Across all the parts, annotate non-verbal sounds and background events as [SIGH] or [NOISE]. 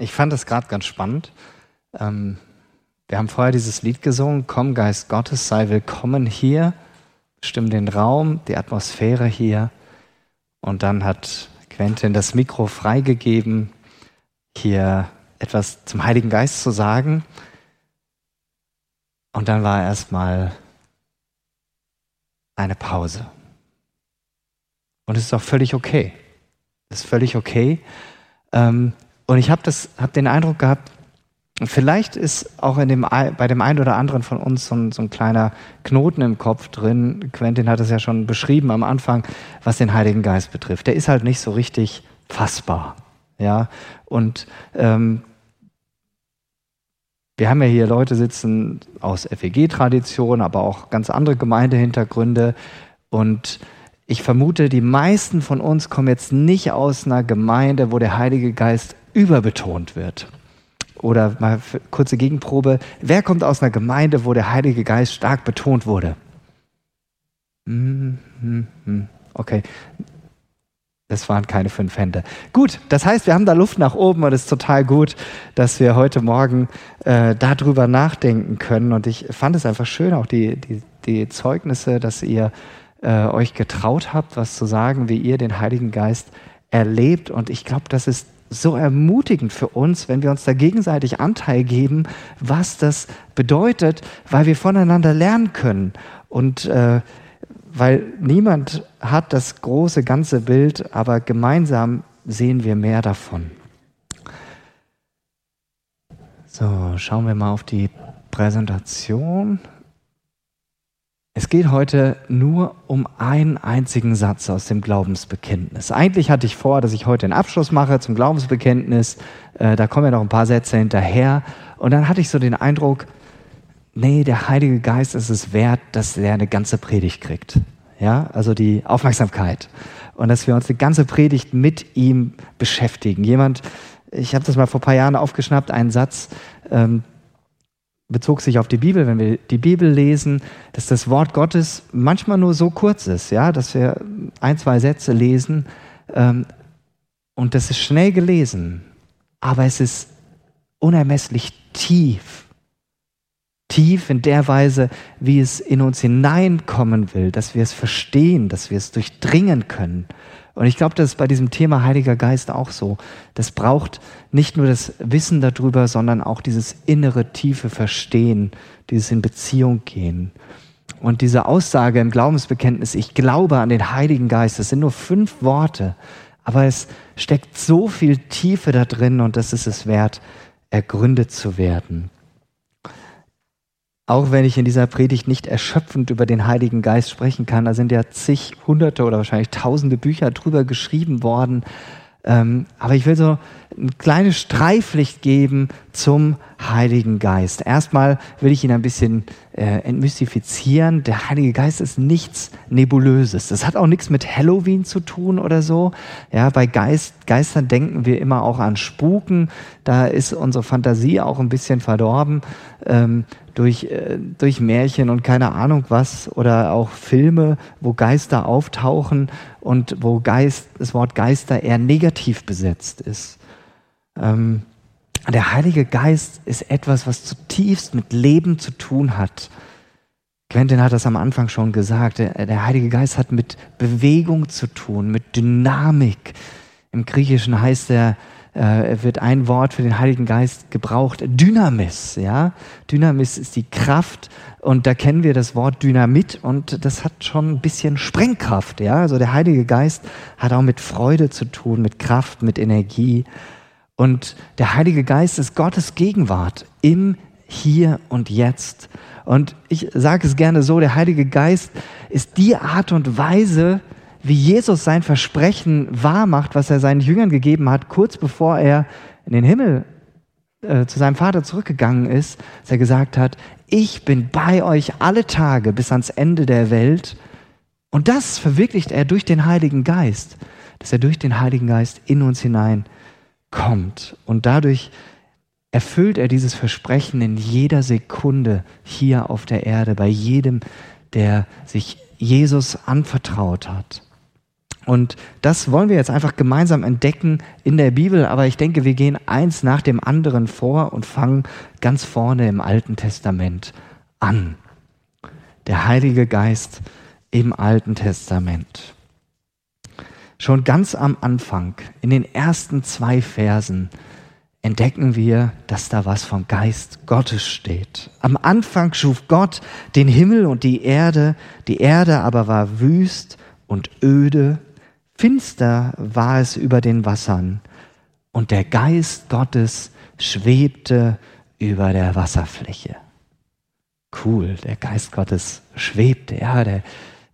Ich fand es gerade ganz spannend. Ähm, wir haben vorher dieses Lied gesungen, Komm Geist Gottes, sei willkommen hier, stimm den Raum, die Atmosphäre hier. Und dann hat Quentin das Mikro freigegeben, hier etwas zum Heiligen Geist zu sagen. Und dann war erstmal eine Pause. Und es ist auch völlig okay. Es ist völlig okay. Ähm, und ich habe hab den Eindruck gehabt, vielleicht ist auch in dem, bei dem einen oder anderen von uns so ein, so ein kleiner Knoten im Kopf drin. Quentin hat es ja schon beschrieben am Anfang, was den Heiligen Geist betrifft. Der ist halt nicht so richtig fassbar. Ja, und ähm, wir haben ja hier Leute sitzen aus FEG-Tradition, aber auch ganz andere Gemeindehintergründe. Und ich vermute, die meisten von uns kommen jetzt nicht aus einer Gemeinde, wo der Heilige Geist überbetont wird. Oder mal kurze Gegenprobe. Wer kommt aus einer Gemeinde, wo der Heilige Geist stark betont wurde? Hm, hm, hm. Okay, das waren keine fünf Hände. Gut, das heißt, wir haben da Luft nach oben und es ist total gut, dass wir heute Morgen äh, darüber nachdenken können. Und ich fand es einfach schön, auch die, die, die Zeugnisse, dass ihr äh, euch getraut habt, was zu sagen, wie ihr den Heiligen Geist erlebt. Und ich glaube, das ist so ermutigend für uns, wenn wir uns da gegenseitig Anteil geben, was das bedeutet, weil wir voneinander lernen können. Und äh, weil niemand hat das große ganze Bild, aber gemeinsam sehen wir mehr davon. So, schauen wir mal auf die Präsentation. Es geht heute nur um einen einzigen Satz aus dem Glaubensbekenntnis. Eigentlich hatte ich vor, dass ich heute einen Abschluss mache zum Glaubensbekenntnis. Äh, da kommen ja noch ein paar Sätze hinterher. Und dann hatte ich so den Eindruck, nee, der Heilige Geist ist es wert, dass er eine ganze Predigt kriegt. Ja, also die Aufmerksamkeit. Und dass wir uns die ganze Predigt mit ihm beschäftigen. Jemand, ich habe das mal vor ein paar Jahren aufgeschnappt, einen Satz, ähm, bezog sich auf die Bibel, wenn wir die Bibel lesen, dass das Wort Gottes manchmal nur so kurz ist, ja, dass wir ein, zwei Sätze lesen ähm, und das ist schnell gelesen, aber es ist unermesslich tief tief in der Weise, wie es in uns hineinkommen will, dass wir es verstehen, dass wir es durchdringen können. Und ich glaube, das ist bei diesem Thema Heiliger Geist auch so. Das braucht nicht nur das Wissen darüber, sondern auch dieses innere, tiefe Verstehen, dieses in Beziehung gehen. Und diese Aussage im Glaubensbekenntnis, ich glaube an den Heiligen Geist, das sind nur fünf Worte, aber es steckt so viel Tiefe da drin und das ist es wert, ergründet zu werden. Auch wenn ich in dieser Predigt nicht erschöpfend über den Heiligen Geist sprechen kann, da sind ja zig, hunderte oder wahrscheinlich tausende Bücher drüber geschrieben worden. Ähm, aber ich will so ein kleines Streiflicht geben zum Heiligen Geist. Erstmal will ich ihn ein bisschen äh, entmystifizieren. Der Heilige Geist ist nichts Nebulöses. Das hat auch nichts mit Halloween zu tun oder so. Ja, bei Geist, Geistern denken wir immer auch an Spuken. Da ist unsere Fantasie auch ein bisschen verdorben. Ähm, durch, äh, durch Märchen und keine Ahnung was oder auch Filme, wo Geister auftauchen und wo Geist, das Wort Geister eher negativ besetzt ist. Ähm, der Heilige Geist ist etwas, was zutiefst mit Leben zu tun hat. Quentin hat das am Anfang schon gesagt. Der, Heilige Geist hat mit Bewegung zu tun, mit Dynamik. Im Griechischen heißt er, äh, wird ein Wort für den Heiligen Geist gebraucht, Dynamis. Ja? Dynamis ist die Kraft und da kennen wir das Wort Dynamit und das hat schon ein bisschen Sprengkraft. Ja? Also der Heilige Geist hat auch mit Freude zu tun, mit Kraft, mit Energie. Und der Heilige Geist ist Gottes Gegenwart im Hier und Jetzt. Und ich sage es gerne so, der Heilige Geist ist die Art und Weise, wie Jesus sein Versprechen wahrmacht, was er seinen Jüngern gegeben hat, kurz bevor er in den Himmel äh, zu seinem Vater zurückgegangen ist, dass er gesagt hat, ich bin bei euch alle Tage bis ans Ende der Welt. Und das verwirklicht er durch den Heiligen Geist, dass er durch den Heiligen Geist in uns hinein kommt. Und dadurch erfüllt er dieses Versprechen in jeder Sekunde hier auf der Erde, bei jedem, der sich Jesus anvertraut hat. Und das wollen wir jetzt einfach gemeinsam entdecken in der Bibel, aber ich denke, wir gehen eins nach dem anderen vor und fangen ganz vorne im Alten Testament an. Der Heilige Geist im Alten Testament. Schon ganz am Anfang, in den ersten zwei Versen, entdecken wir, dass da was vom Geist Gottes steht. Am Anfang schuf Gott den Himmel und die Erde, die Erde aber war wüst und öde Finster war es über den Wassern und der Geist Gottes schwebte über der Wasserfläche. Cool, der Geist Gottes schwebte, ja, der,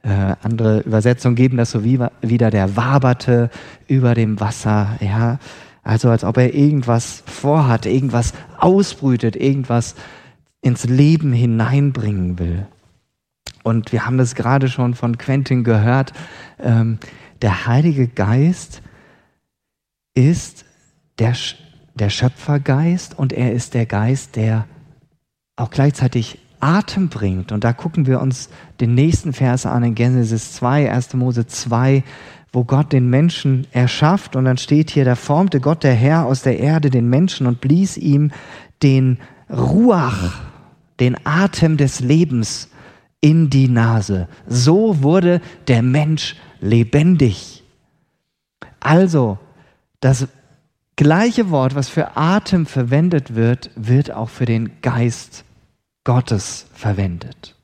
äh, andere Übersetzungen geben das so wie, wieder, der waberte über dem Wasser, ja, also als ob er irgendwas vorhat, irgendwas ausbrütet, irgendwas ins Leben hineinbringen will. Und wir haben das gerade schon von Quentin gehört, ähm, der Heilige Geist ist der, der Schöpfergeist und er ist der Geist, der auch gleichzeitig Atem bringt. Und da gucken wir uns den nächsten Vers an in Genesis 2, 1. Mose 2, wo Gott den Menschen erschafft. Und dann steht hier, da formte Gott der Herr aus der Erde den Menschen und blies ihm den Ruach, den Atem des Lebens in die Nase. So wurde der Mensch lebendig. Also, das gleiche Wort, was für Atem verwendet wird, wird auch für den Geist Gottes verwendet.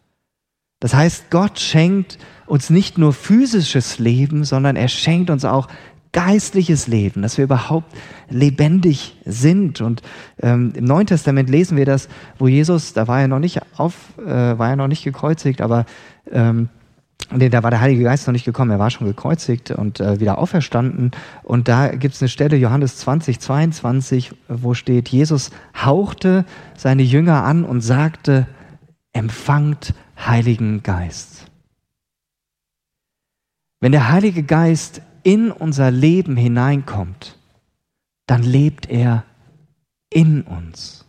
Das heißt, Gott schenkt uns nicht nur physisches Leben, sondern er schenkt uns auch geistliches Leben, dass wir überhaupt lebendig sind. Und ähm, im Neuen Testament lesen wir das, wo Jesus, da war er noch nicht auf, äh, war er noch nicht gekreuzigt, aber ähm, da war der Heilige Geist noch nicht gekommen, er war schon gekreuzigt und äh, wieder auferstanden. Und da gibt es eine Stelle, Johannes 20, 22, wo steht, Jesus hauchte seine Jünger an und sagte, empfangt Heiligen Geist. Wenn der Heilige Geist in unser Leben hineinkommt, dann lebt er in uns.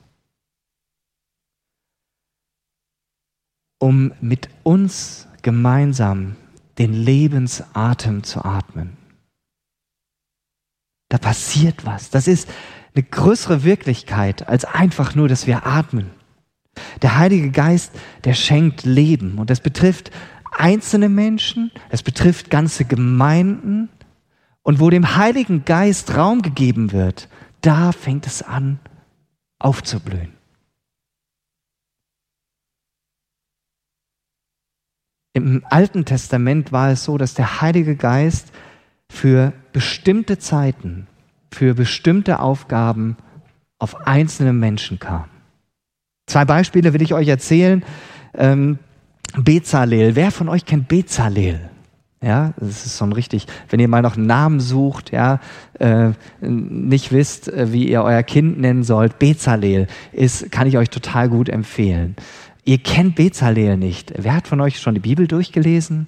Um mit uns gemeinsam den Lebensatem zu atmen. Da passiert was. Das ist eine größere Wirklichkeit als einfach nur, dass wir atmen. Der Heilige Geist, der schenkt Leben und das betrifft einzelne Menschen, es betrifft ganze Gemeinden und wo dem Heiligen Geist Raum gegeben wird, da fängt es an aufzublühen. Im Alten Testament war es so, dass der Heilige Geist für bestimmte Zeiten, für bestimmte Aufgaben auf einzelne Menschen kam. Zwei Beispiele will ich euch erzählen. Ähm, Bezalel. Wer von euch kennt Bezalel? Ja, das ist so ein richtig, wenn ihr mal noch einen Namen sucht, ja, äh, nicht wisst, äh, wie ihr euer Kind nennen sollt, Bezalel ist, kann ich euch total gut empfehlen. Ihr kennt Bezalel nicht. Wer hat von euch schon die Bibel durchgelesen?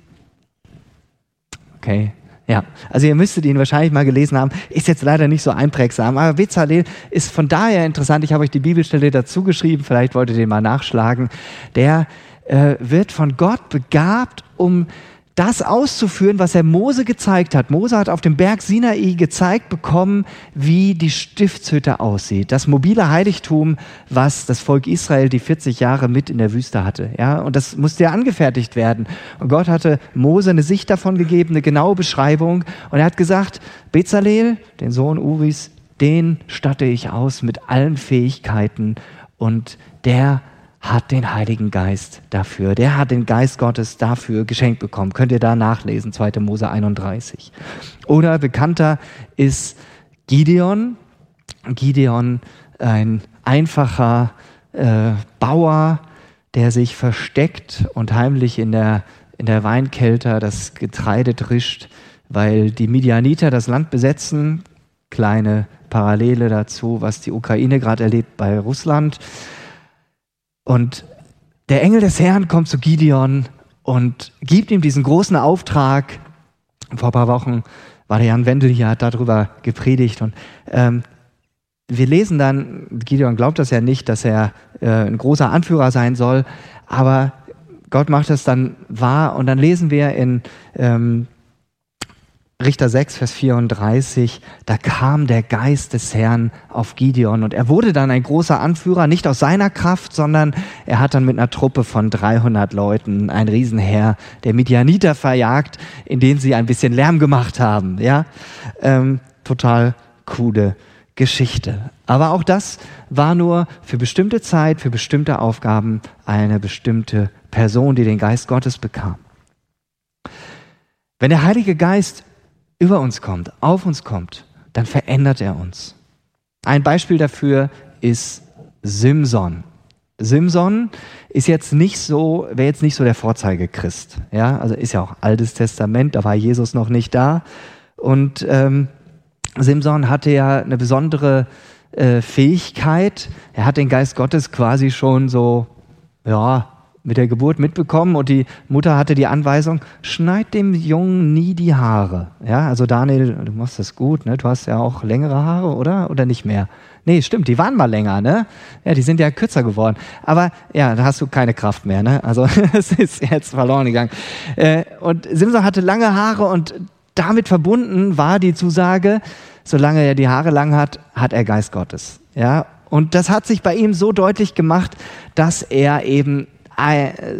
Okay. Ja, also ihr müsstet ihn wahrscheinlich mal gelesen haben, ist jetzt leider nicht so einprägsam, aber Bezalel ist von daher interessant, ich habe euch die Bibelstelle dazu geschrieben, vielleicht wollt ihr den mal nachschlagen, der äh, wird von Gott begabt, um das auszuführen, was er Mose gezeigt hat. Mose hat auf dem Berg Sinai gezeigt bekommen, wie die Stiftshütte aussieht. Das mobile Heiligtum, was das Volk Israel die 40 Jahre mit in der Wüste hatte. Ja, und das musste ja angefertigt werden. Und Gott hatte Mose eine Sicht davon gegeben, eine genaue Beschreibung. Und er hat gesagt, Bezalel, den Sohn Uris, den statte ich aus mit allen Fähigkeiten und der hat den Heiligen Geist dafür. Der hat den Geist Gottes dafür geschenkt bekommen. Könnt ihr da nachlesen, 2. Mose 31. Oder bekannter ist Gideon. Gideon, ein einfacher äh, Bauer, der sich versteckt und heimlich in der, in der Weinkelter das Getreide drischt, weil die Midianiter das Land besetzen. Kleine Parallele dazu, was die Ukraine gerade erlebt bei Russland. Und der Engel des Herrn kommt zu Gideon und gibt ihm diesen großen Auftrag. Vor ein paar Wochen war der Jan Wendel hier, hat darüber gepredigt. Und ähm, wir lesen dann, Gideon glaubt das ja nicht, dass er äh, ein großer Anführer sein soll, aber Gott macht es dann wahr. Und dann lesen wir in ähm, Richter 6, Vers 34, da kam der Geist des Herrn auf Gideon und er wurde dann ein großer Anführer, nicht aus seiner Kraft, sondern er hat dann mit einer Truppe von 300 Leuten ein Riesenheer der Midianiter verjagt, in denen sie ein bisschen Lärm gemacht haben. Ja, ähm, total coole Geschichte. Aber auch das war nur für bestimmte Zeit, für bestimmte Aufgaben eine bestimmte Person, die den Geist Gottes bekam. Wenn der Heilige Geist über uns kommt, auf uns kommt, dann verändert er uns. Ein Beispiel dafür ist Simson. Simson ist jetzt nicht so, wäre jetzt nicht so der Vorzeigechrist. Ja, also ist ja auch Altes Testament, da war Jesus noch nicht da. Und ähm, Simson hatte ja eine besondere äh, Fähigkeit. Er hat den Geist Gottes quasi schon so, ja, mit der Geburt mitbekommen und die Mutter hatte die Anweisung, schneid dem Jungen nie die Haare. Ja, also Daniel, du machst das gut, ne? Du hast ja auch längere Haare, oder? Oder nicht mehr? Nee, stimmt, die waren mal länger, ne? Ja, die sind ja kürzer geworden. Aber ja, da hast du keine Kraft mehr, ne? Also [LAUGHS] es ist jetzt verloren gegangen. Äh, und Simson hatte lange Haare und damit verbunden war die Zusage, solange er die Haare lang hat, hat er Geist Gottes. Ja, und das hat sich bei ihm so deutlich gemacht, dass er eben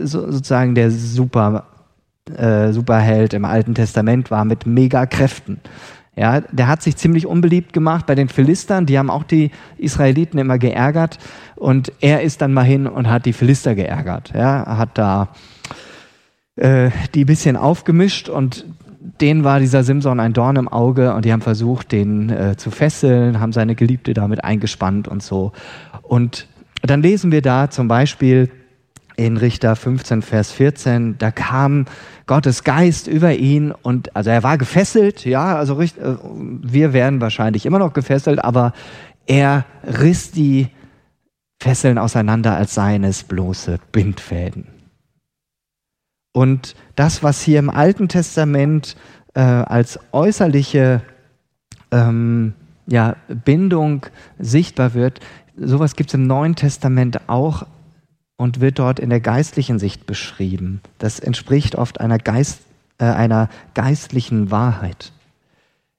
sozusagen der Super, äh, Superheld im Alten Testament war mit Megakräften. Ja, der hat sich ziemlich unbeliebt gemacht bei den Philistern, die haben auch die Israeliten immer geärgert und er ist dann mal hin und hat die Philister geärgert. Ja, hat da äh, die bisschen aufgemischt und denen war dieser Simson ein Dorn im Auge und die haben versucht, den äh, zu fesseln, haben seine Geliebte damit eingespannt und so. Und dann lesen wir da zum Beispiel, in Richter 15, Vers 14, da kam Gottes Geist über ihn und also er war gefesselt, ja, also äh, wir werden wahrscheinlich immer noch gefesselt, aber er riss die Fesseln auseinander als seines bloße Bindfäden. Und das, was hier im Alten Testament äh, als äußerliche ähm, ja, Bindung sichtbar wird, sowas gibt es im Neuen Testament auch und wird dort in der geistlichen Sicht beschrieben. Das entspricht oft einer, Geist, äh, einer geistlichen Wahrheit.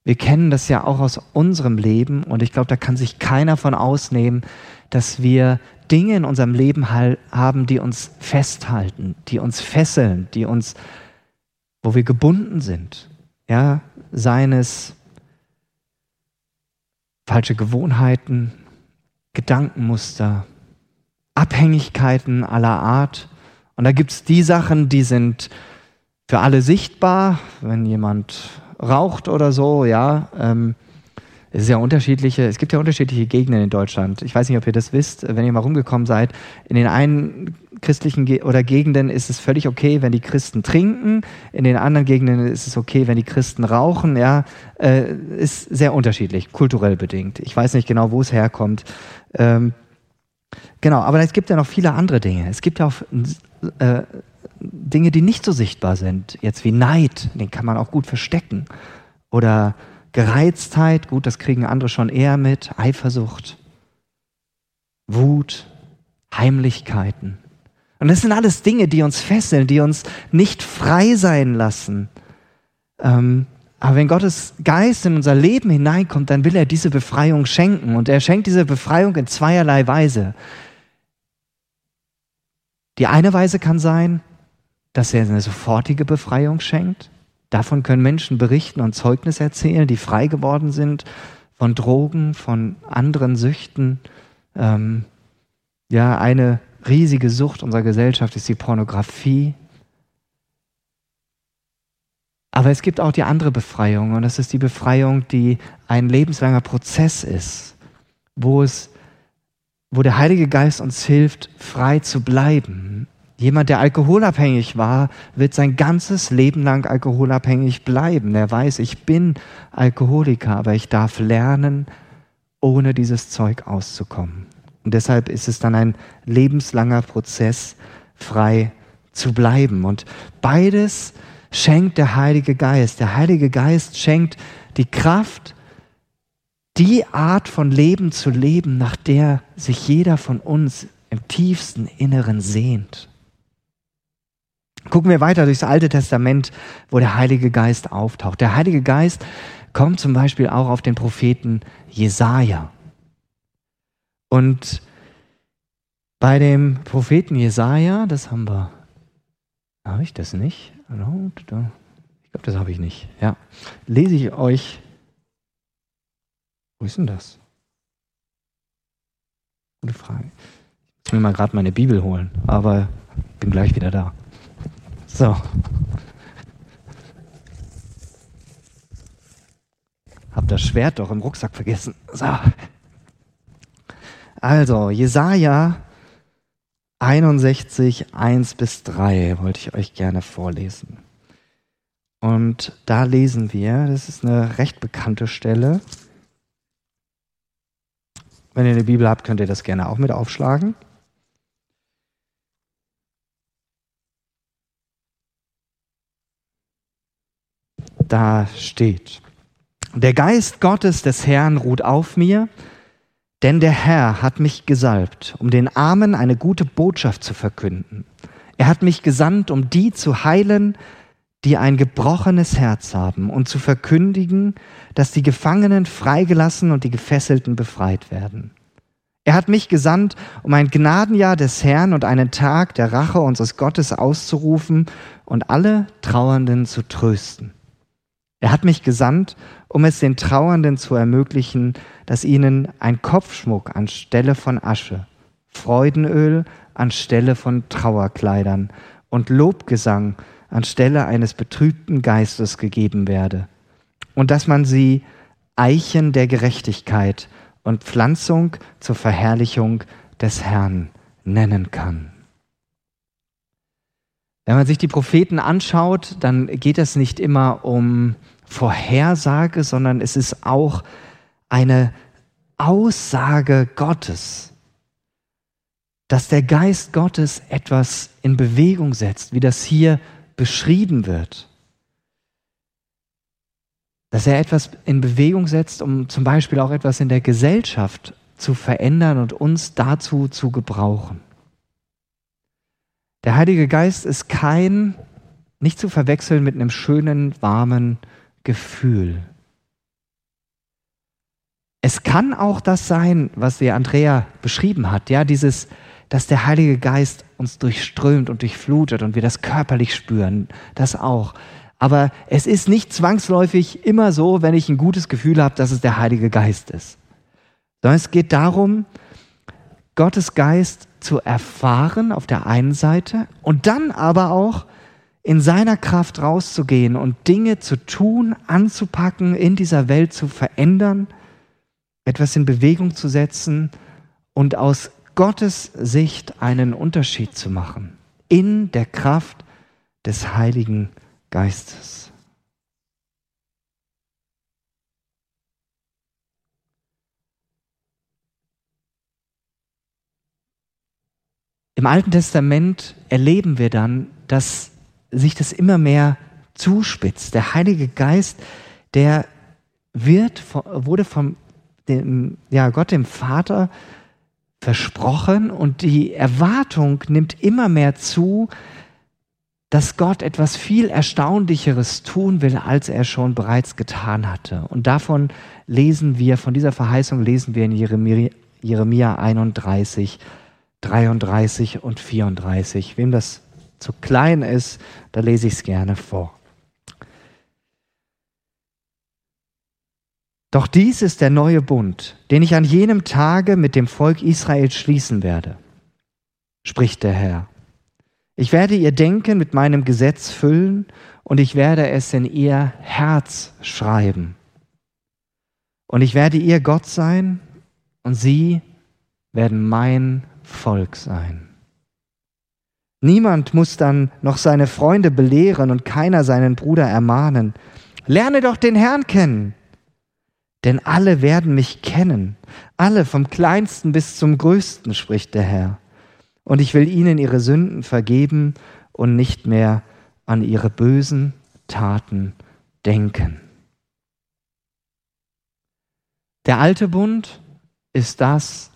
Wir kennen das ja auch aus unserem Leben und ich glaube, da kann sich keiner von ausnehmen, dass wir Dinge in unserem Leben haben, die uns festhalten, die uns fesseln, die uns, wo wir gebunden sind. Ja, seien es falsche Gewohnheiten, Gedankenmuster, Abhängigkeiten aller Art. Und da gibt es die Sachen, die sind für alle sichtbar, wenn jemand raucht oder so, ja. Ähm, es ist ja unterschiedliche, es gibt ja unterschiedliche Gegenden in Deutschland. Ich weiß nicht, ob ihr das wisst, wenn ihr mal rumgekommen seid. In den einen christlichen Ge oder Gegenden ist es völlig okay, wenn die Christen trinken. In den anderen Gegenden ist es okay, wenn die Christen rauchen. Ja, äh, ist sehr unterschiedlich, kulturell bedingt. Ich weiß nicht genau, wo es herkommt. Ähm, Genau, aber es gibt ja noch viele andere Dinge. Es gibt ja auch äh, Dinge, die nicht so sichtbar sind. Jetzt wie Neid, den kann man auch gut verstecken. Oder Gereiztheit, gut, das kriegen andere schon eher mit. Eifersucht, Wut, Heimlichkeiten. Und das sind alles Dinge, die uns fesseln, die uns nicht frei sein lassen. Ähm, aber wenn Gottes Geist in unser Leben hineinkommt, dann will er diese Befreiung schenken. Und er schenkt diese Befreiung in zweierlei Weise. Die eine Weise kann sein, dass er eine sofortige Befreiung schenkt. Davon können Menschen berichten und Zeugnis erzählen, die frei geworden sind von Drogen, von anderen Süchten. Ähm, ja, eine riesige Sucht unserer Gesellschaft ist die Pornografie. Aber es gibt auch die andere Befreiung und das ist die Befreiung, die ein lebenslanger Prozess ist, wo es wo der Heilige Geist uns hilft, frei zu bleiben. Jemand, der alkoholabhängig war, wird sein ganzes Leben lang alkoholabhängig bleiben. Er weiß, ich bin Alkoholiker, aber ich darf lernen, ohne dieses Zeug auszukommen. Und deshalb ist es dann ein lebenslanger Prozess, frei zu bleiben. Und beides schenkt der Heilige Geist. Der Heilige Geist schenkt die Kraft, die Art von Leben zu leben, nach der sich jeder von uns im tiefsten Inneren sehnt. Gucken wir weiter durchs Alte Testament, wo der Heilige Geist auftaucht. Der Heilige Geist kommt zum Beispiel auch auf den Propheten Jesaja. Und bei dem Propheten Jesaja, das haben wir, habe ich das nicht? Ich glaube, das habe ich nicht. Ja, lese ich euch. Wo ist denn das? Gute Frage. Ich muss mir mal gerade meine Bibel holen, aber bin gleich wieder da. So. Hab das Schwert doch im Rucksack vergessen. So. Also, Jesaja 61, 1 bis 3 wollte ich euch gerne vorlesen. Und da lesen wir, das ist eine recht bekannte Stelle. Wenn ihr eine Bibel habt, könnt ihr das gerne auch mit aufschlagen. da steht. Der Geist Gottes des Herrn ruht auf mir, denn der Herr hat mich gesalbt, um den Armen eine gute Botschaft zu verkünden. Er hat mich gesandt, um die zu heilen, die ein gebrochenes Herz haben, und zu verkündigen, dass die Gefangenen freigelassen und die Gefesselten befreit werden. Er hat mich gesandt, um ein Gnadenjahr des Herrn und einen Tag der Rache unseres Gottes auszurufen und alle Trauernden zu trösten er hat mich gesandt, um es den Trauernden zu ermöglichen, dass ihnen ein Kopfschmuck anstelle von Asche, Freudenöl anstelle von Trauerkleidern und Lobgesang anstelle eines betrübten Geistes gegeben werde, und dass man sie Eichen der Gerechtigkeit und Pflanzung zur Verherrlichung des Herrn nennen kann. Wenn man sich die Propheten anschaut, dann geht es nicht immer um Vorhersage, sondern es ist auch eine Aussage Gottes, dass der Geist Gottes etwas in Bewegung setzt, wie das hier beschrieben wird. Dass er etwas in Bewegung setzt, um zum Beispiel auch etwas in der Gesellschaft zu verändern und uns dazu zu gebrauchen. Der Heilige Geist ist kein, nicht zu verwechseln mit einem schönen, warmen Gefühl. Es kann auch das sein, was der Andrea beschrieben hat, ja, dieses, dass der Heilige Geist uns durchströmt und durchflutet und wir das körperlich spüren, das auch. Aber es ist nicht zwangsläufig immer so, wenn ich ein gutes Gefühl habe, dass es der Heilige Geist ist. Sondern es geht darum, Gottes Geist zu erfahren auf der einen Seite und dann aber auch in seiner Kraft rauszugehen und Dinge zu tun, anzupacken, in dieser Welt zu verändern, etwas in Bewegung zu setzen und aus Gottes Sicht einen Unterschied zu machen in der Kraft des Heiligen Geistes. Im Alten Testament erleben wir dann, dass sich das immer mehr zuspitzt. Der Heilige Geist, der wird, wurde vom dem, ja, Gott, dem Vater, versprochen und die Erwartung nimmt immer mehr zu, dass Gott etwas viel Erstaunlicheres tun will, als er schon bereits getan hatte. Und davon lesen wir, von dieser Verheißung lesen wir in Jeremia, Jeremia 31, 33 und 34. Wem das zu klein ist, da lese ich es gerne vor. Doch dies ist der neue Bund, den ich an jenem Tage mit dem Volk Israel schließen werde, spricht der Herr. Ich werde ihr Denken mit meinem Gesetz füllen und ich werde es in ihr Herz schreiben. Und ich werde ihr Gott sein und sie werden mein Volk sein. Niemand muss dann noch seine Freunde belehren und keiner seinen Bruder ermahnen. Lerne doch den Herrn kennen. Denn alle werden mich kennen, alle vom kleinsten bis zum größten, spricht der Herr. Und ich will ihnen ihre Sünden vergeben und nicht mehr an ihre bösen Taten denken. Der alte Bund ist das,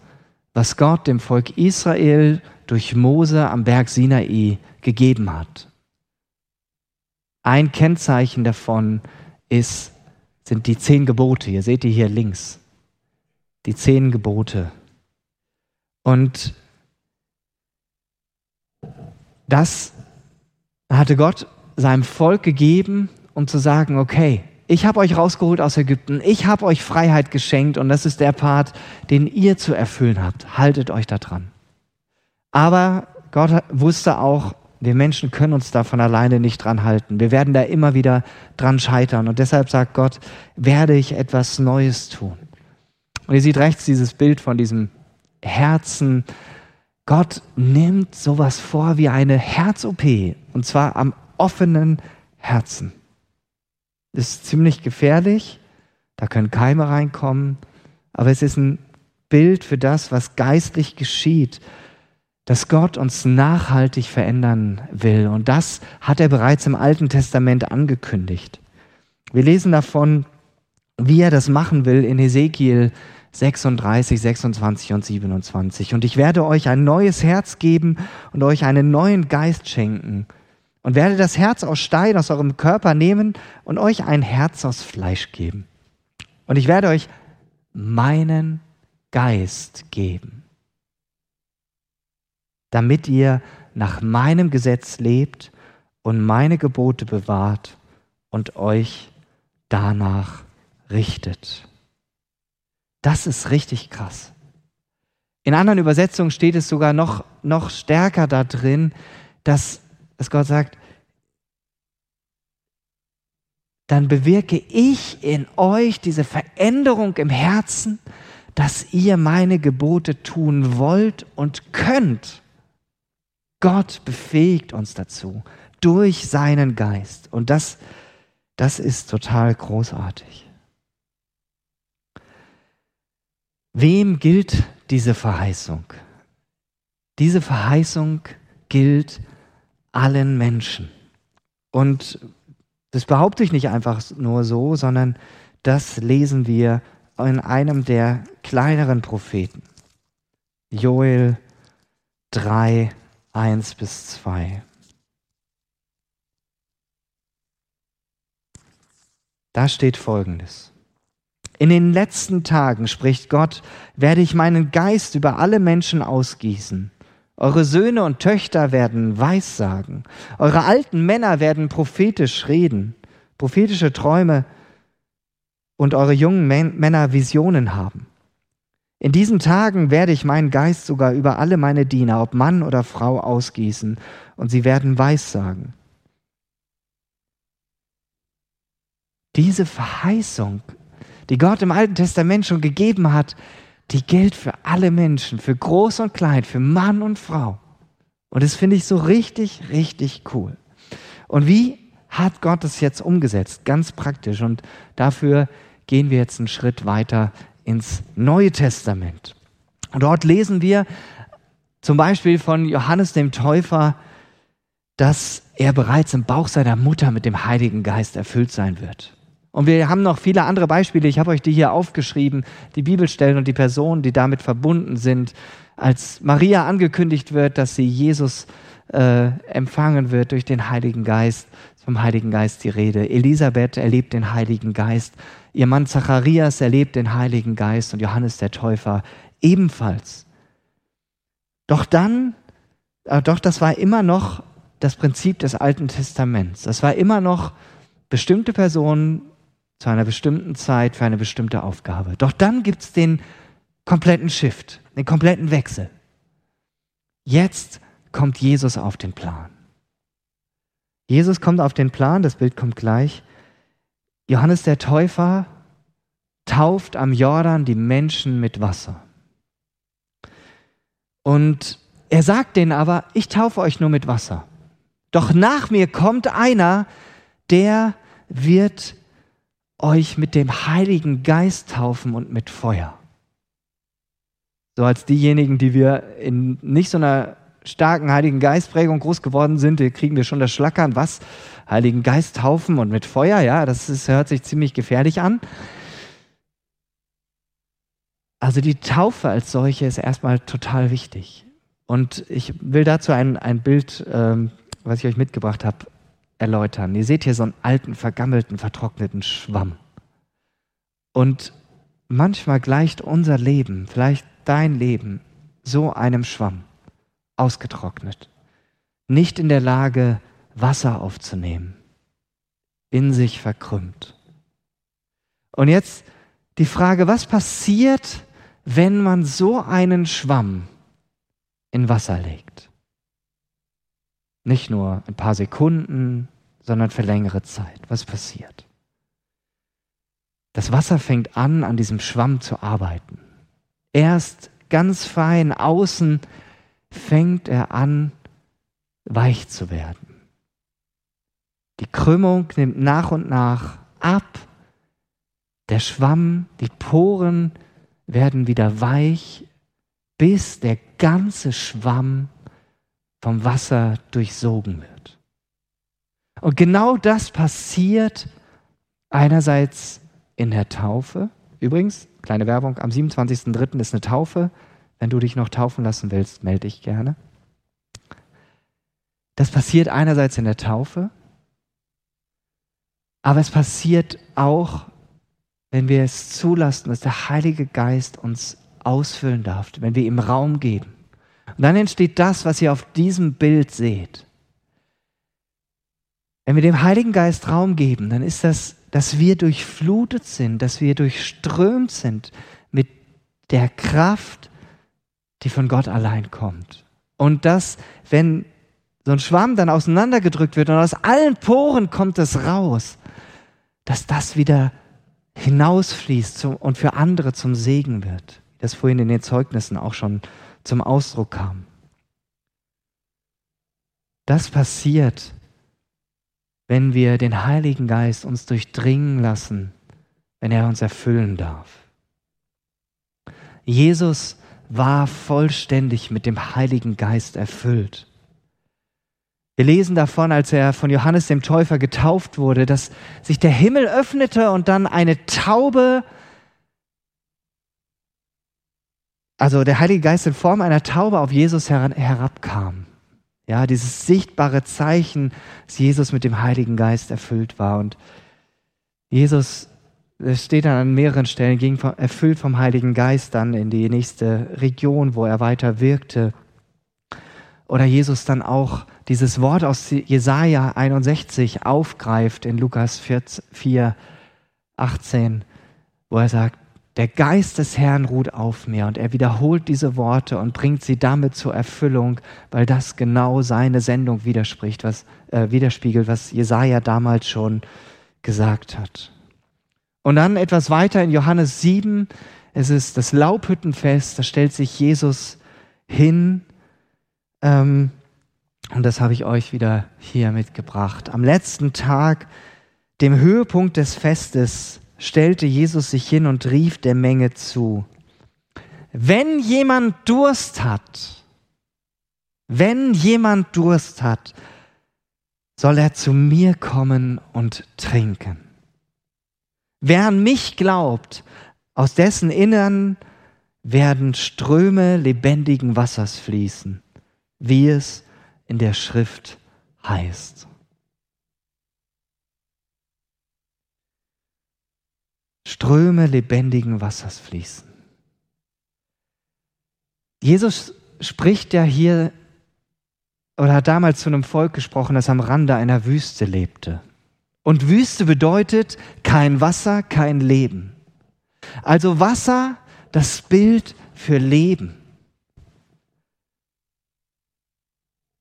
was Gott dem Volk Israel durch Mose am Berg Sinai gegeben hat. ein Kennzeichen davon ist, sind die zehn Gebote. Ihr seht die hier links. Die zehn Gebote. Und das hatte Gott seinem Volk gegeben, um zu sagen, okay, ich habe euch rausgeholt aus Ägypten, ich habe euch Freiheit geschenkt und das ist der Part, den ihr zu erfüllen habt. Haltet euch da dran. Aber Gott wusste auch, wir Menschen können uns da von alleine nicht dran halten. Wir werden da immer wieder dran scheitern. Und deshalb sagt Gott, werde ich etwas Neues tun. Und ihr seht rechts dieses Bild von diesem Herzen. Gott nimmt sowas vor wie eine Herz-OP. Und zwar am offenen Herzen. Das ist ziemlich gefährlich. Da können Keime reinkommen. Aber es ist ein Bild für das, was geistlich geschieht, dass Gott uns nachhaltig verändern will. Und das hat er bereits im Alten Testament angekündigt. Wir lesen davon, wie er das machen will in Hesekiel 36, 26 und 27. Und ich werde euch ein neues Herz geben und euch einen neuen Geist schenken und werde das Herz aus Stein aus eurem Körper nehmen und euch ein Herz aus Fleisch geben. Und ich werde euch meinen Geist geben, damit ihr nach meinem Gesetz lebt und meine Gebote bewahrt und euch danach richtet. Das ist richtig krass. In anderen Übersetzungen steht es sogar noch, noch stärker da drin, dass dass Gott sagt, dann bewirke ich in euch diese Veränderung im Herzen, dass ihr meine Gebote tun wollt und könnt. Gott befähigt uns dazu durch seinen Geist. Und das, das ist total großartig. Wem gilt diese Verheißung? Diese Verheißung gilt allen Menschen. Und das behaupte ich nicht einfach nur so, sondern das lesen wir in einem der kleineren Propheten. Joel 3, 1 bis 2. Da steht folgendes. In den letzten Tagen, spricht Gott, werde ich meinen Geist über alle Menschen ausgießen. Eure Söhne und Töchter werden Weissagen. Eure alten Männer werden prophetisch reden, prophetische Träume und eure jungen Männer Visionen haben. In diesen Tagen werde ich meinen Geist sogar über alle meine Diener, ob Mann oder Frau, ausgießen, und sie werden Weissagen. Diese Verheißung, die Gott im Alten Testament schon gegeben hat, die gilt für alle Menschen, für groß und klein, für Mann und Frau. Und das finde ich so richtig, richtig cool. Und wie hat Gott das jetzt umgesetzt? Ganz praktisch. Und dafür gehen wir jetzt einen Schritt weiter ins Neue Testament. Und dort lesen wir zum Beispiel von Johannes dem Täufer, dass er bereits im Bauch seiner Mutter mit dem Heiligen Geist erfüllt sein wird. Und wir haben noch viele andere Beispiele. Ich habe euch die hier aufgeschrieben, die Bibelstellen und die Personen, die damit verbunden sind. Als Maria angekündigt wird, dass sie Jesus äh, empfangen wird durch den Heiligen Geist, vom Heiligen Geist die Rede. Elisabeth erlebt den Heiligen Geist. Ihr Mann Zacharias erlebt den Heiligen Geist und Johannes der Täufer ebenfalls. Doch dann, äh, doch das war immer noch das Prinzip des Alten Testaments. Das war immer noch bestimmte Personen zu einer bestimmten Zeit für eine bestimmte Aufgabe. Doch dann gibt es den kompletten Shift, den kompletten Wechsel. Jetzt kommt Jesus auf den Plan. Jesus kommt auf den Plan, das Bild kommt gleich. Johannes der Täufer tauft am Jordan die Menschen mit Wasser. Und er sagt denen aber, ich taufe euch nur mit Wasser. Doch nach mir kommt einer, der wird euch mit dem Heiligen Geist taufen und mit Feuer. So als diejenigen, die wir in nicht so einer starken Heiligen Geistprägung groß geworden sind, kriegen wir schon das Schlackern. Was? Heiligen Geist taufen und mit Feuer? Ja, das ist, hört sich ziemlich gefährlich an. Also die Taufe als solche ist erstmal total wichtig. Und ich will dazu ein, ein Bild, ähm, was ich euch mitgebracht habe, erläutern. Ihr seht hier so einen alten, vergammelten, vertrockneten Schwamm. Und manchmal gleicht unser Leben, vielleicht dein Leben, so einem Schwamm, ausgetrocknet, nicht in der Lage, Wasser aufzunehmen, in sich verkrümmt. Und jetzt die Frage, was passiert, wenn man so einen Schwamm in Wasser legt? Nicht nur ein paar Sekunden, sondern für längere Zeit. Was passiert? Das Wasser fängt an, an diesem Schwamm zu arbeiten. Erst ganz fein außen fängt er an, weich zu werden. Die Krümmung nimmt nach und nach ab. Der Schwamm, die Poren werden wieder weich, bis der ganze Schwamm vom Wasser durchsogen wird. Und genau das passiert einerseits in der Taufe. Übrigens, kleine Werbung, am 27.03. ist eine Taufe. Wenn du dich noch taufen lassen willst, melde dich gerne. Das passiert einerseits in der Taufe, aber es passiert auch, wenn wir es zulassen, dass der Heilige Geist uns ausfüllen darf, wenn wir ihm Raum geben. Und dann entsteht das, was ihr auf diesem Bild seht. Wenn wir dem Heiligen Geist Raum geben, dann ist das, dass wir durchflutet sind, dass wir durchströmt sind mit der Kraft, die von Gott allein kommt. Und dass, wenn so ein Schwamm dann auseinandergedrückt wird und aus allen Poren kommt es raus, dass das wieder hinausfließt und für andere zum Segen wird. Das vorhin in den Zeugnissen auch schon zum Ausdruck kam. Das passiert, wenn wir den Heiligen Geist uns durchdringen lassen, wenn er uns erfüllen darf. Jesus war vollständig mit dem Heiligen Geist erfüllt. Wir lesen davon, als er von Johannes dem Täufer getauft wurde, dass sich der Himmel öffnete und dann eine Taube, also der Heilige Geist in Form einer Taube auf Jesus herabkam. Ja, dieses sichtbare Zeichen, dass Jesus mit dem Heiligen Geist erfüllt war. Und Jesus es steht dann an mehreren Stellen, ging erfüllt vom Heiligen Geist dann in die nächste Region, wo er weiter wirkte. Oder Jesus dann auch dieses Wort aus Jesaja 61 aufgreift in Lukas 4, 18, wo er sagt, der Geist des Herrn ruht auf mir und er wiederholt diese Worte und bringt sie damit zur Erfüllung, weil das genau seine Sendung widerspricht, was, äh, widerspiegelt, was Jesaja damals schon gesagt hat. Und dann etwas weiter in Johannes 7, es ist das Laubhüttenfest, da stellt sich Jesus hin. Ähm, und das habe ich euch wieder hier mitgebracht. Am letzten Tag, dem Höhepunkt des Festes, stellte Jesus sich hin und rief der Menge zu. Wenn jemand Durst hat, wenn jemand Durst hat, soll er zu mir kommen und trinken. Wer an mich glaubt, aus dessen Innern werden Ströme lebendigen Wassers fließen, wie es in der Schrift heißt. Ströme lebendigen Wassers fließen. Jesus spricht ja hier oder hat damals zu einem Volk gesprochen, das am Rande einer Wüste lebte. Und Wüste bedeutet kein Wasser, kein Leben. Also Wasser, das Bild für Leben.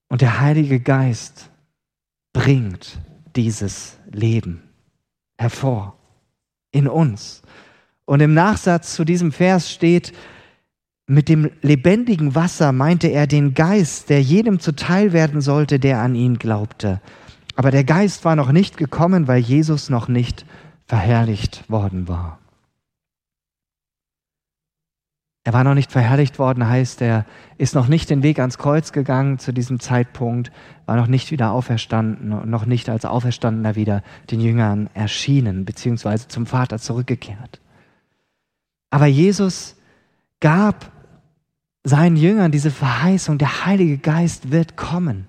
Und der Heilige Geist bringt dieses Leben hervor in uns. Und im Nachsatz zu diesem Vers steht, mit dem lebendigen Wasser meinte er den Geist, der jedem zuteil werden sollte, der an ihn glaubte. Aber der Geist war noch nicht gekommen, weil Jesus noch nicht verherrlicht worden war. Er war noch nicht verherrlicht worden, heißt, er ist noch nicht den Weg ans Kreuz gegangen zu diesem Zeitpunkt, war noch nicht wieder auferstanden und noch nicht als Auferstandener wieder den Jüngern erschienen, beziehungsweise zum Vater zurückgekehrt. Aber Jesus gab seinen Jüngern diese Verheißung, der Heilige Geist wird kommen.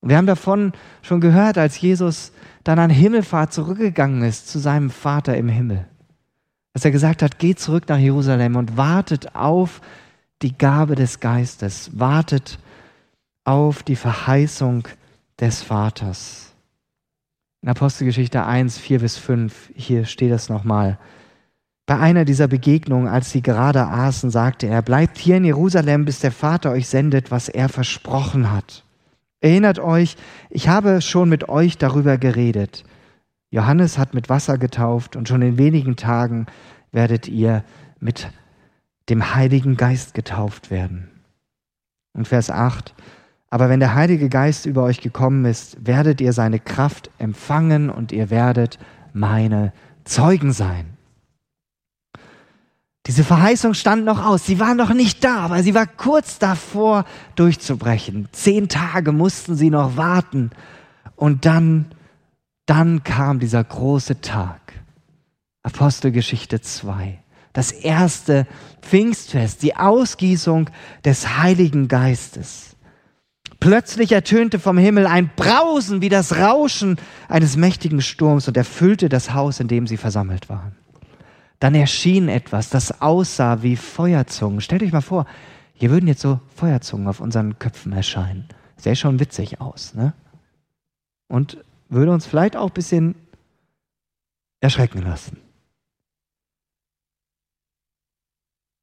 Und wir haben davon schon gehört, als Jesus dann an Himmelfahrt zurückgegangen ist zu seinem Vater im Himmel. Dass er gesagt hat, geht zurück nach Jerusalem und wartet auf die Gabe des Geistes, wartet auf die Verheißung des Vaters. In Apostelgeschichte 1, 4 bis 5, hier steht es nochmal. Bei einer dieser Begegnungen, als sie gerade aßen, sagte er, bleibt hier in Jerusalem, bis der Vater euch sendet, was er versprochen hat. Erinnert euch, ich habe schon mit euch darüber geredet. Johannes hat mit Wasser getauft und schon in wenigen Tagen werdet ihr mit dem Heiligen Geist getauft werden. Und Vers 8, aber wenn der Heilige Geist über euch gekommen ist, werdet ihr seine Kraft empfangen und ihr werdet meine Zeugen sein. Diese Verheißung stand noch aus. Sie war noch nicht da, aber sie war kurz davor durchzubrechen. Zehn Tage mussten sie noch warten. Und dann, dann kam dieser große Tag. Apostelgeschichte 2. Das erste Pfingstfest, die Ausgießung des Heiligen Geistes. Plötzlich ertönte vom Himmel ein Brausen wie das Rauschen eines mächtigen Sturms und erfüllte das Haus, in dem sie versammelt waren. Dann erschien etwas, das aussah wie Feuerzungen. Stellt euch mal vor, hier würden jetzt so Feuerzungen auf unseren Köpfen erscheinen. Sähe schon witzig aus, ne? Und würde uns vielleicht auch ein bisschen erschrecken lassen.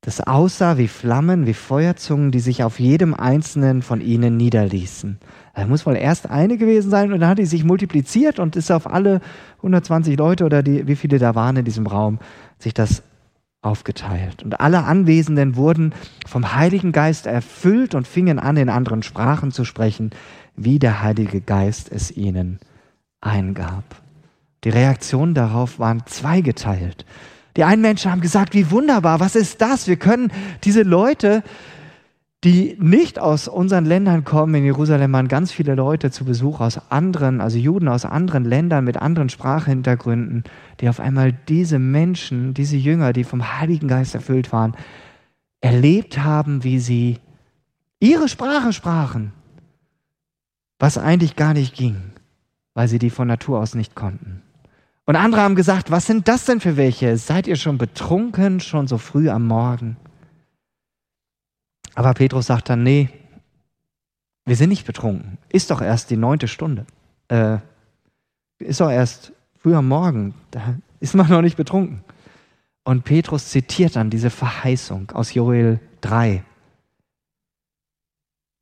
Das aussah wie Flammen, wie Feuerzungen, die sich auf jedem einzelnen von ihnen niederließen. Da muss wohl erst eine gewesen sein und dann hat die sich multipliziert und ist auf alle 120 Leute oder die, wie viele da waren in diesem Raum, sich das aufgeteilt. Und alle Anwesenden wurden vom Heiligen Geist erfüllt und fingen an, in anderen Sprachen zu sprechen, wie der Heilige Geist es ihnen eingab. Die Reaktionen darauf waren zweigeteilt. Die einen Menschen haben gesagt, wie wunderbar, was ist das? Wir können diese Leute, die nicht aus unseren Ländern kommen, in Jerusalem waren ganz viele Leute zu Besuch aus anderen, also Juden aus anderen Ländern mit anderen Sprachhintergründen, die auf einmal diese Menschen, diese Jünger, die vom Heiligen Geist erfüllt waren, erlebt haben, wie sie ihre Sprache sprachen, was eigentlich gar nicht ging, weil sie die von Natur aus nicht konnten. Und andere haben gesagt, was sind das denn für welche? Seid ihr schon betrunken, schon so früh am Morgen? Aber Petrus sagt dann, nee, wir sind nicht betrunken. Ist doch erst die neunte Stunde. Äh, ist doch erst früh am Morgen. Da ist man noch nicht betrunken. Und Petrus zitiert dann diese Verheißung aus Joel 3.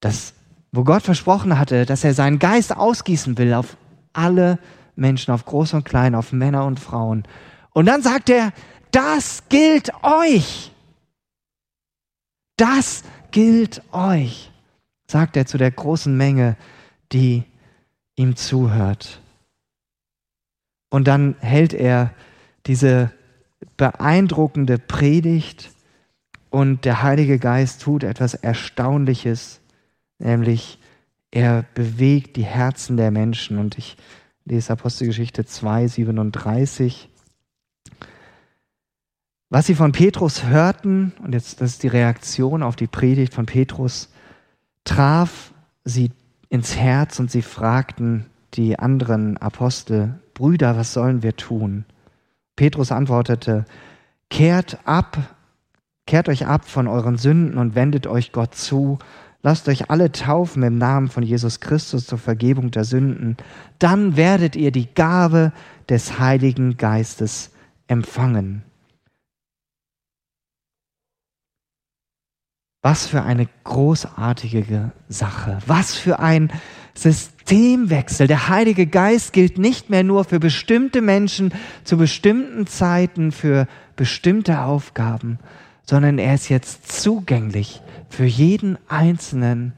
Das, wo Gott versprochen hatte, dass er seinen Geist ausgießen will auf alle Menschen Menschen, auf Groß und Klein, auf Männer und Frauen. Und dann sagt er, das gilt euch. Das gilt euch, sagt er zu der großen Menge, die ihm zuhört. Und dann hält er diese beeindruckende Predigt und der Heilige Geist tut etwas Erstaunliches, nämlich er bewegt die Herzen der Menschen. Und ich lese Apostelgeschichte 2, 37. Was sie von Petrus hörten, und jetzt das ist die Reaktion auf die Predigt von Petrus, traf sie ins Herz und sie fragten die anderen Apostel, Brüder, was sollen wir tun? Petrus antwortete, kehrt ab, kehrt euch ab von euren Sünden und wendet euch Gott zu, Lasst euch alle taufen im Namen von Jesus Christus zur Vergebung der Sünden. Dann werdet ihr die Gabe des Heiligen Geistes empfangen. Was für eine großartige Sache. Was für ein Systemwechsel. Der Heilige Geist gilt nicht mehr nur für bestimmte Menschen zu bestimmten Zeiten, für bestimmte Aufgaben, sondern er ist jetzt zugänglich für jeden Einzelnen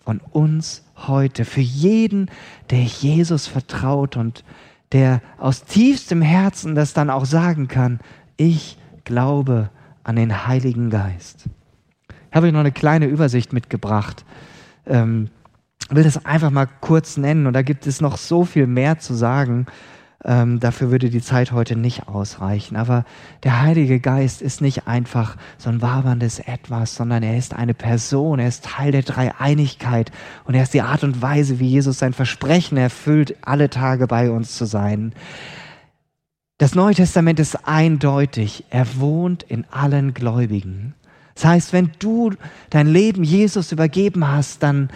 von uns heute, für jeden, der Jesus vertraut und der aus tiefstem Herzen das dann auch sagen kann, ich glaube an den Heiligen Geist. Ich habe euch noch eine kleine Übersicht mitgebracht. Ähm, will das einfach mal kurz nennen und da gibt es noch so viel mehr zu sagen. Ähm, dafür würde die Zeit heute nicht ausreichen. Aber der Heilige Geist ist nicht einfach so ein waberndes Etwas, sondern er ist eine Person, er ist Teil der Dreieinigkeit und er ist die Art und Weise, wie Jesus sein Versprechen erfüllt, alle Tage bei uns zu sein. Das Neue Testament ist eindeutig. Er wohnt in allen Gläubigen. Das heißt, wenn du dein Leben Jesus übergeben hast, dann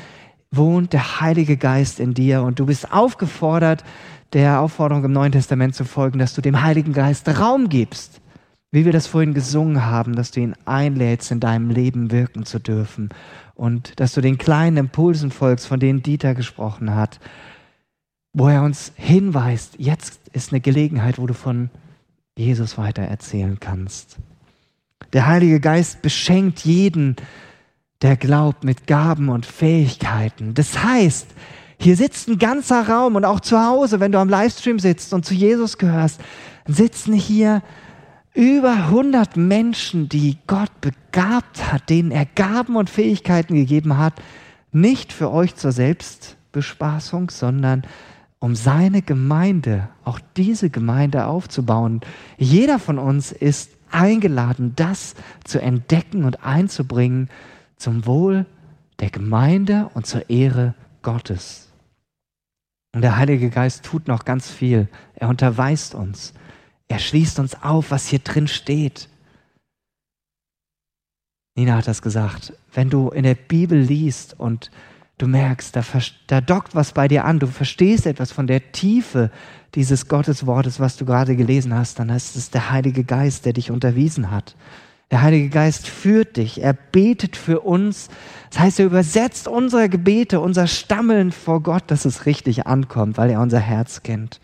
wohnt der Heilige Geist in dir und du bist aufgefordert, der Aufforderung im Neuen Testament zu folgen, dass du dem Heiligen Geist Raum gibst, wie wir das vorhin gesungen haben, dass du ihn einlädst, in deinem Leben wirken zu dürfen und dass du den kleinen Impulsen folgst, von denen Dieter gesprochen hat, wo er uns hinweist, jetzt ist eine Gelegenheit, wo du von Jesus weiter erzählen kannst. Der Heilige Geist beschenkt jeden, der glaubt, mit Gaben und Fähigkeiten. Das heißt, hier sitzt ein ganzer Raum und auch zu Hause, wenn du am Livestream sitzt und zu Jesus gehörst, sitzen hier über 100 Menschen, die Gott begabt hat, denen er Gaben und Fähigkeiten gegeben hat, nicht für euch zur Selbstbespaßung, sondern um seine Gemeinde, auch diese Gemeinde aufzubauen. Jeder von uns ist eingeladen, das zu entdecken und einzubringen zum Wohl der Gemeinde und zur Ehre Gottes. Und der Heilige Geist tut noch ganz viel. Er unterweist uns. Er schließt uns auf, was hier drin steht. Nina hat das gesagt. Wenn du in der Bibel liest und du merkst, da, da dockt was bei dir an, du verstehst etwas von der Tiefe dieses Gotteswortes, was du gerade gelesen hast, dann ist es der Heilige Geist, der dich unterwiesen hat. Der Heilige Geist führt dich, er betet für uns. Das heißt, er übersetzt unsere Gebete, unser Stammeln vor Gott, dass es richtig ankommt, weil er unser Herz kennt.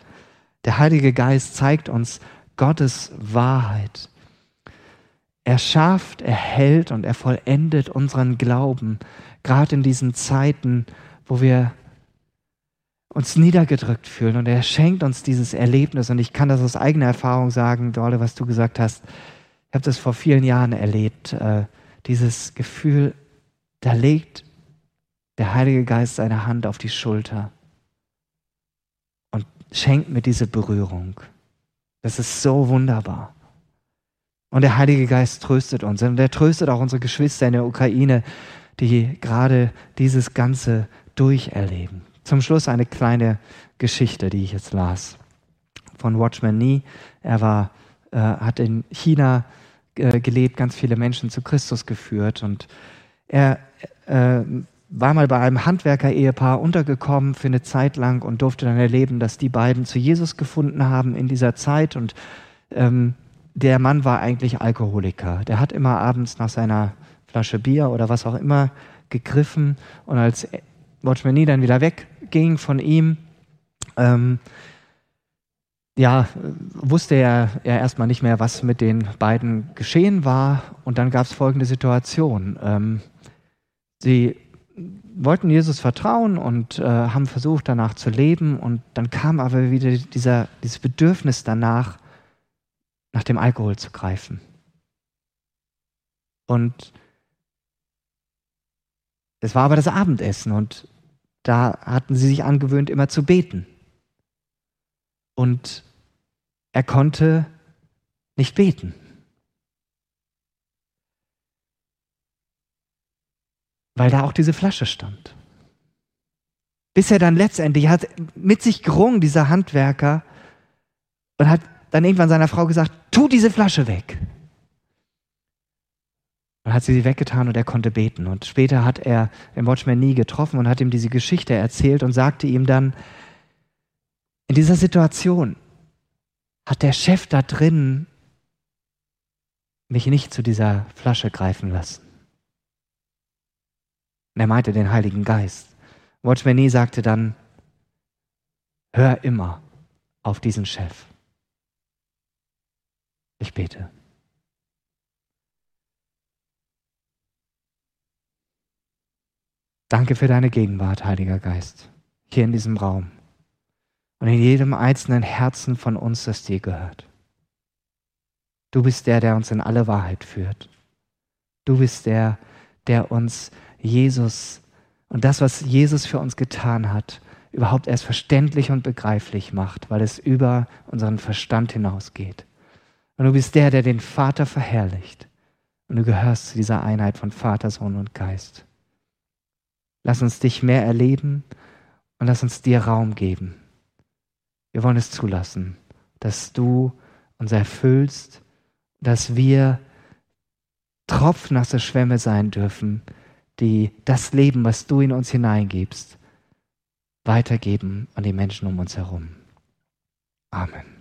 Der Heilige Geist zeigt uns Gottes Wahrheit. Er schafft, er hält und er vollendet unseren Glauben, gerade in diesen Zeiten, wo wir uns niedergedrückt fühlen. Und er schenkt uns dieses Erlebnis. Und ich kann das aus eigener Erfahrung sagen, Dorle, was du gesagt hast. Ich habe das vor vielen Jahren erlebt, äh, dieses Gefühl, da legt der Heilige Geist seine Hand auf die Schulter und schenkt mir diese Berührung. Das ist so wunderbar. Und der Heilige Geist tröstet uns. Und er tröstet auch unsere Geschwister in der Ukraine, die gerade dieses Ganze durcherleben. Zum Schluss eine kleine Geschichte, die ich jetzt las. Von Watchman Nee. Er war, äh, hat in China äh, gelebt, ganz viele Menschen zu Christus geführt. Und er äh, war mal bei einem Handwerker-Ehepaar untergekommen für eine Zeit lang und durfte dann erleben, dass die beiden zu Jesus gefunden haben in dieser Zeit. Und ähm, der Mann war eigentlich Alkoholiker. Der hat immer abends nach seiner Flasche Bier oder was auch immer gegriffen. Und als Watchman Nee dann wieder wegging von ihm, ähm, ja, wusste er, er erstmal nicht mehr, was mit den beiden geschehen war. Und dann gab es folgende Situation. Ähm, sie wollten Jesus vertrauen und äh, haben versucht, danach zu leben. Und dann kam aber wieder dieser, dieses Bedürfnis danach, nach dem Alkohol zu greifen. Und es war aber das Abendessen und da hatten sie sich angewöhnt, immer zu beten. Und er konnte nicht beten. Weil da auch diese Flasche stand. Bis er dann letztendlich hat mit sich gerungen, dieser Handwerker, und hat dann irgendwann seiner Frau gesagt, tu diese Flasche weg. Und hat sie sie weggetan und er konnte beten. Und später hat er den Watchman nie getroffen und hat ihm diese Geschichte erzählt und sagte ihm dann, in dieser Situation hat der Chef da drin mich nicht zu dieser Flasche greifen lassen. Und er meinte den Heiligen Geist. Watchman Nee sagte dann, hör immer auf diesen Chef. Ich bete. Danke für deine Gegenwart, Heiliger Geist, hier in diesem Raum und in jedem einzelnen Herzen von uns, das dir gehört. Du bist der, der uns in alle Wahrheit führt. Du bist der, der uns Jesus und das, was Jesus für uns getan hat, überhaupt erst verständlich und begreiflich macht, weil es über unseren Verstand hinausgeht. Und du bist der, der den Vater verherrlicht. Und du gehörst zu dieser Einheit von Vater, Sohn und Geist. Lass uns dich mehr erleben und lass uns dir Raum geben. Wir wollen es zulassen, dass du uns erfüllst, dass wir tropfnasse Schwämme sein dürfen, die das Leben, was du in uns hineingibst, weitergeben an die Menschen um uns herum. Amen.